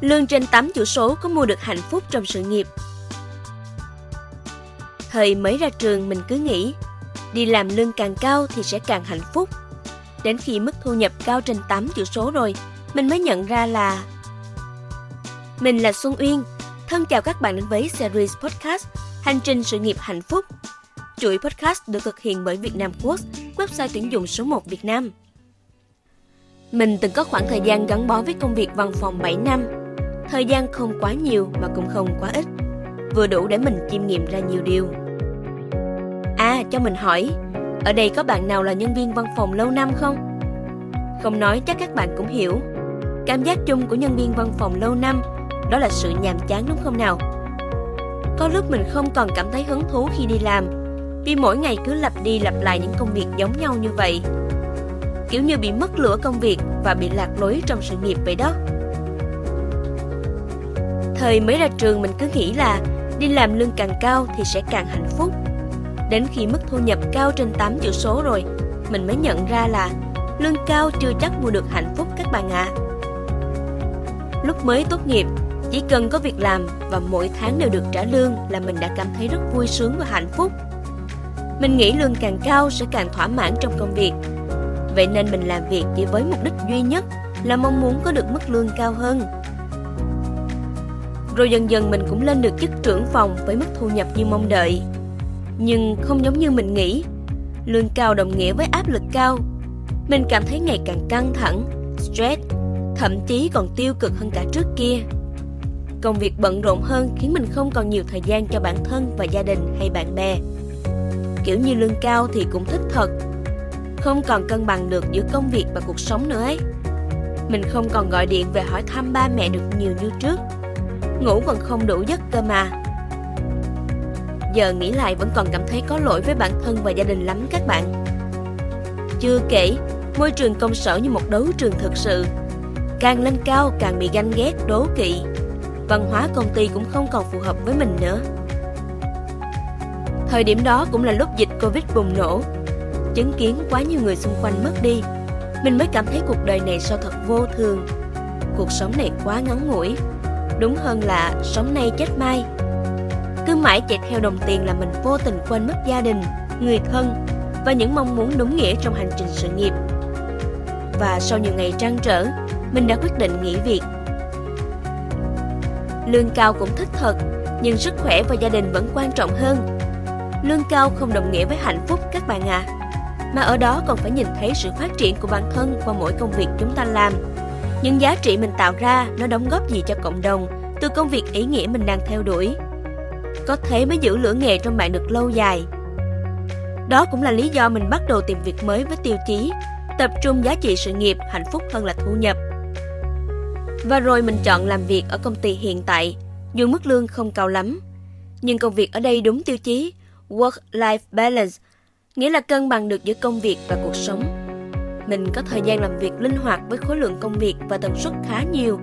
Lương trên 8 chữ số có mua được hạnh phúc trong sự nghiệp. Thời mới ra trường mình cứ nghĩ, đi làm lương càng cao thì sẽ càng hạnh phúc. Đến khi mức thu nhập cao trên 8 chữ số rồi, mình mới nhận ra là Mình là Xuân Uyên, thân chào các bạn đến với series podcast Hành trình sự nghiệp hạnh phúc. Chuỗi podcast được thực hiện bởi Việt Nam Quốc, website tuyển dụng số 1 Việt Nam. Mình từng có khoảng thời gian gắn bó với công việc văn phòng 7 năm. Thời gian không quá nhiều mà cũng không quá ít. Vừa đủ để mình chiêm nghiệm ra nhiều điều. À, cho mình hỏi, ở đây có bạn nào là nhân viên văn phòng lâu năm không? Không nói chắc các bạn cũng hiểu. Cảm giác chung của nhân viên văn phòng lâu năm đó là sự nhàm chán đúng không nào? Có lúc mình không còn cảm thấy hứng thú khi đi làm, vì mỗi ngày cứ lặp đi lặp lại những công việc giống nhau như vậy. Kiểu như bị mất lửa công việc và bị lạc lối trong sự nghiệp vậy đó. Thời mới ra trường mình cứ nghĩ là đi làm lương càng cao thì sẽ càng hạnh phúc. Đến khi mức thu nhập cao trên 8 chữ số rồi, mình mới nhận ra là lương cao chưa chắc mua được hạnh phúc các bạn ạ. À. Lúc mới tốt nghiệp, chỉ cần có việc làm và mỗi tháng đều được trả lương là mình đã cảm thấy rất vui sướng và hạnh phúc. Mình nghĩ lương càng cao sẽ càng thỏa mãn trong công việc. Vậy nên mình làm việc chỉ với mục đích duy nhất là mong muốn có được mức lương cao hơn. Rồi dần dần mình cũng lên được chức trưởng phòng với mức thu nhập như mong đợi. Nhưng không giống như mình nghĩ, lương cao đồng nghĩa với áp lực cao. Mình cảm thấy ngày càng căng thẳng, stress, thậm chí còn tiêu cực hơn cả trước kia. Công việc bận rộn hơn khiến mình không còn nhiều thời gian cho bản thân và gia đình hay bạn bè. Kiểu như lương cao thì cũng thích thật, không còn cân bằng được giữa công việc và cuộc sống nữa ấy. Mình không còn gọi điện về hỏi thăm ba mẹ được nhiều như trước. Ngủ còn không đủ giấc cơ mà. Giờ nghĩ lại vẫn còn cảm thấy có lỗi với bản thân và gia đình lắm các bạn. Chưa kể, môi trường công sở như một đấu trường thực sự. Càng lên cao càng bị ganh ghét, đố kỵ, văn hóa công ty cũng không còn phù hợp với mình nữa. Thời điểm đó cũng là lúc dịch Covid bùng nổ. Chứng kiến quá nhiều người xung quanh mất đi, mình mới cảm thấy cuộc đời này sao thật vô thường. Cuộc sống này quá ngắn ngủi, đúng hơn là sống nay chết mai. Cứ mãi chạy theo đồng tiền là mình vô tình quên mất gia đình, người thân và những mong muốn đúng nghĩa trong hành trình sự nghiệp. Và sau nhiều ngày trăn trở, mình đã quyết định nghỉ việc Lương cao cũng thích thật, nhưng sức khỏe và gia đình vẫn quan trọng hơn. Lương cao không đồng nghĩa với hạnh phúc các bạn à, mà ở đó còn phải nhìn thấy sự phát triển của bản thân qua mỗi công việc chúng ta làm. Những giá trị mình tạo ra nó đóng góp gì cho cộng đồng từ công việc ý nghĩa mình đang theo đuổi. Có thế mới giữ lửa nghề trong bạn được lâu dài. Đó cũng là lý do mình bắt đầu tìm việc mới với tiêu chí tập trung giá trị sự nghiệp, hạnh phúc hơn là thu nhập. Và rồi mình chọn làm việc ở công ty hiện tại, dù mức lương không cao lắm. Nhưng công việc ở đây đúng tiêu chí work-life balance, nghĩa là cân bằng được giữa công việc và cuộc sống. Mình có thời gian làm việc linh hoạt với khối lượng công việc và tần suất khá nhiều,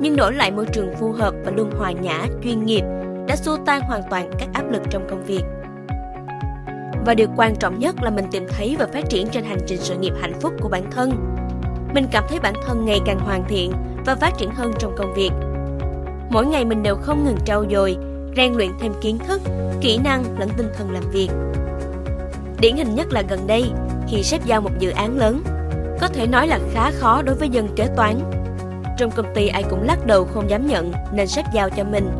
nhưng đổi lại môi trường phù hợp và luôn hòa nhã, chuyên nghiệp đã xua tan hoàn toàn các áp lực trong công việc. Và điều quan trọng nhất là mình tìm thấy và phát triển trên hành trình sự nghiệp hạnh phúc của bản thân. Mình cảm thấy bản thân ngày càng hoàn thiện và phát triển hơn trong công việc. Mỗi ngày mình đều không ngừng trau dồi, rèn luyện thêm kiến thức, kỹ năng lẫn tinh thần làm việc. Điển hình nhất là gần đây, khi sếp giao một dự án lớn, có thể nói là khá khó đối với dân kế toán. Trong công ty ai cũng lắc đầu không dám nhận nên sếp giao cho mình.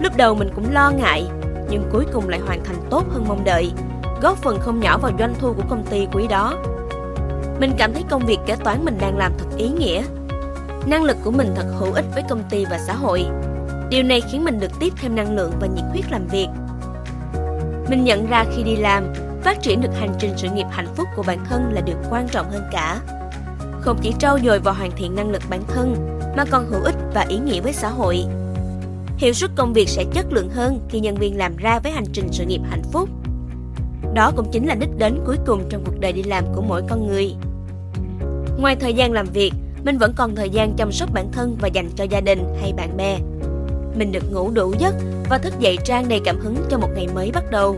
Lúc đầu mình cũng lo ngại, nhưng cuối cùng lại hoàn thành tốt hơn mong đợi, góp phần không nhỏ vào doanh thu của công ty quý đó. Mình cảm thấy công việc kế toán mình đang làm thật ý nghĩa Năng lực của mình thật hữu ích với công ty và xã hội. Điều này khiến mình được tiếp thêm năng lượng và nhiệt huyết làm việc. Mình nhận ra khi đi làm, phát triển được hành trình sự nghiệp hạnh phúc của bản thân là điều quan trọng hơn cả. Không chỉ trau dồi và hoàn thiện năng lực bản thân, mà còn hữu ích và ý nghĩa với xã hội. Hiệu suất công việc sẽ chất lượng hơn khi nhân viên làm ra với hành trình sự nghiệp hạnh phúc. Đó cũng chính là đích đến cuối cùng trong cuộc đời đi làm của mỗi con người. Ngoài thời gian làm việc, mình vẫn còn thời gian chăm sóc bản thân và dành cho gia đình hay bạn bè. Mình được ngủ đủ giấc và thức dậy trang đầy cảm hứng cho một ngày mới bắt đầu.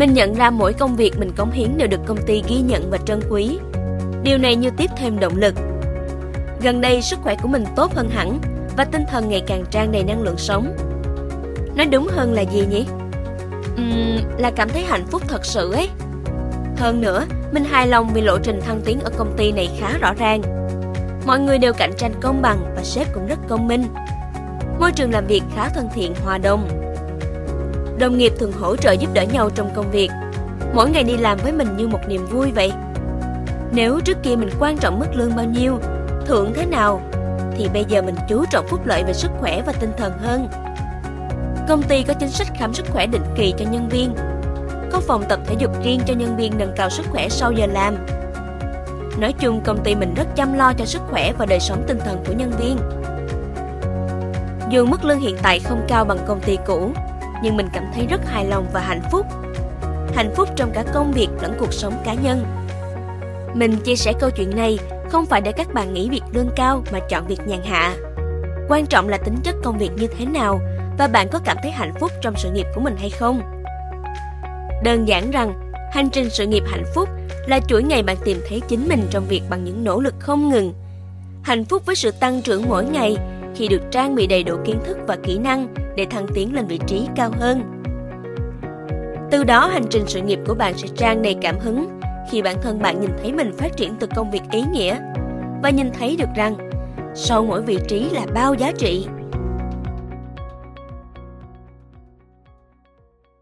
Mình nhận ra mỗi công việc mình cống hiến đều được công ty ghi nhận và trân quý. Điều này như tiếp thêm động lực. Gần đây sức khỏe của mình tốt hơn hẳn và tinh thần ngày càng tràn đầy năng lượng sống. Nói đúng hơn là gì nhỉ? Uhm, là cảm thấy hạnh phúc thật sự ấy. Hơn nữa, mình hài lòng vì lộ trình thăng tiến ở công ty này khá rõ ràng. Mọi người đều cạnh tranh công bằng và sếp cũng rất công minh. Môi trường làm việc khá thân thiện, hòa đồng. Đồng nghiệp thường hỗ trợ giúp đỡ nhau trong công việc. Mỗi ngày đi làm với mình như một niềm vui vậy. Nếu trước kia mình quan trọng mức lương bao nhiêu, thưởng thế nào, thì bây giờ mình chú trọng phúc lợi về sức khỏe và tinh thần hơn. Công ty có chính sách khám sức khỏe định kỳ cho nhân viên, có phòng tập thể dục riêng cho nhân viên nâng cao sức khỏe sau giờ làm. Nói chung công ty mình rất chăm lo cho sức khỏe và đời sống tinh thần của nhân viên. Dù mức lương hiện tại không cao bằng công ty cũ, nhưng mình cảm thấy rất hài lòng và hạnh phúc. Hạnh phúc trong cả công việc lẫn cuộc sống cá nhân. Mình chia sẻ câu chuyện này không phải để các bạn nghĩ việc lương cao mà chọn việc nhàn hạ. Quan trọng là tính chất công việc như thế nào và bạn có cảm thấy hạnh phúc trong sự nghiệp của mình hay không. Đơn giản rằng, hành trình sự nghiệp hạnh phúc là chuỗi ngày bạn tìm thấy chính mình trong việc bằng những nỗ lực không ngừng. Hạnh phúc với sự tăng trưởng mỗi ngày khi được trang bị đầy đủ kiến thức và kỹ năng để thăng tiến lên vị trí cao hơn. Từ đó, hành trình sự nghiệp của bạn sẽ trang đầy cảm hứng khi bản thân bạn nhìn thấy mình phát triển từ công việc ý nghĩa và nhìn thấy được rằng sau mỗi vị trí là bao giá trị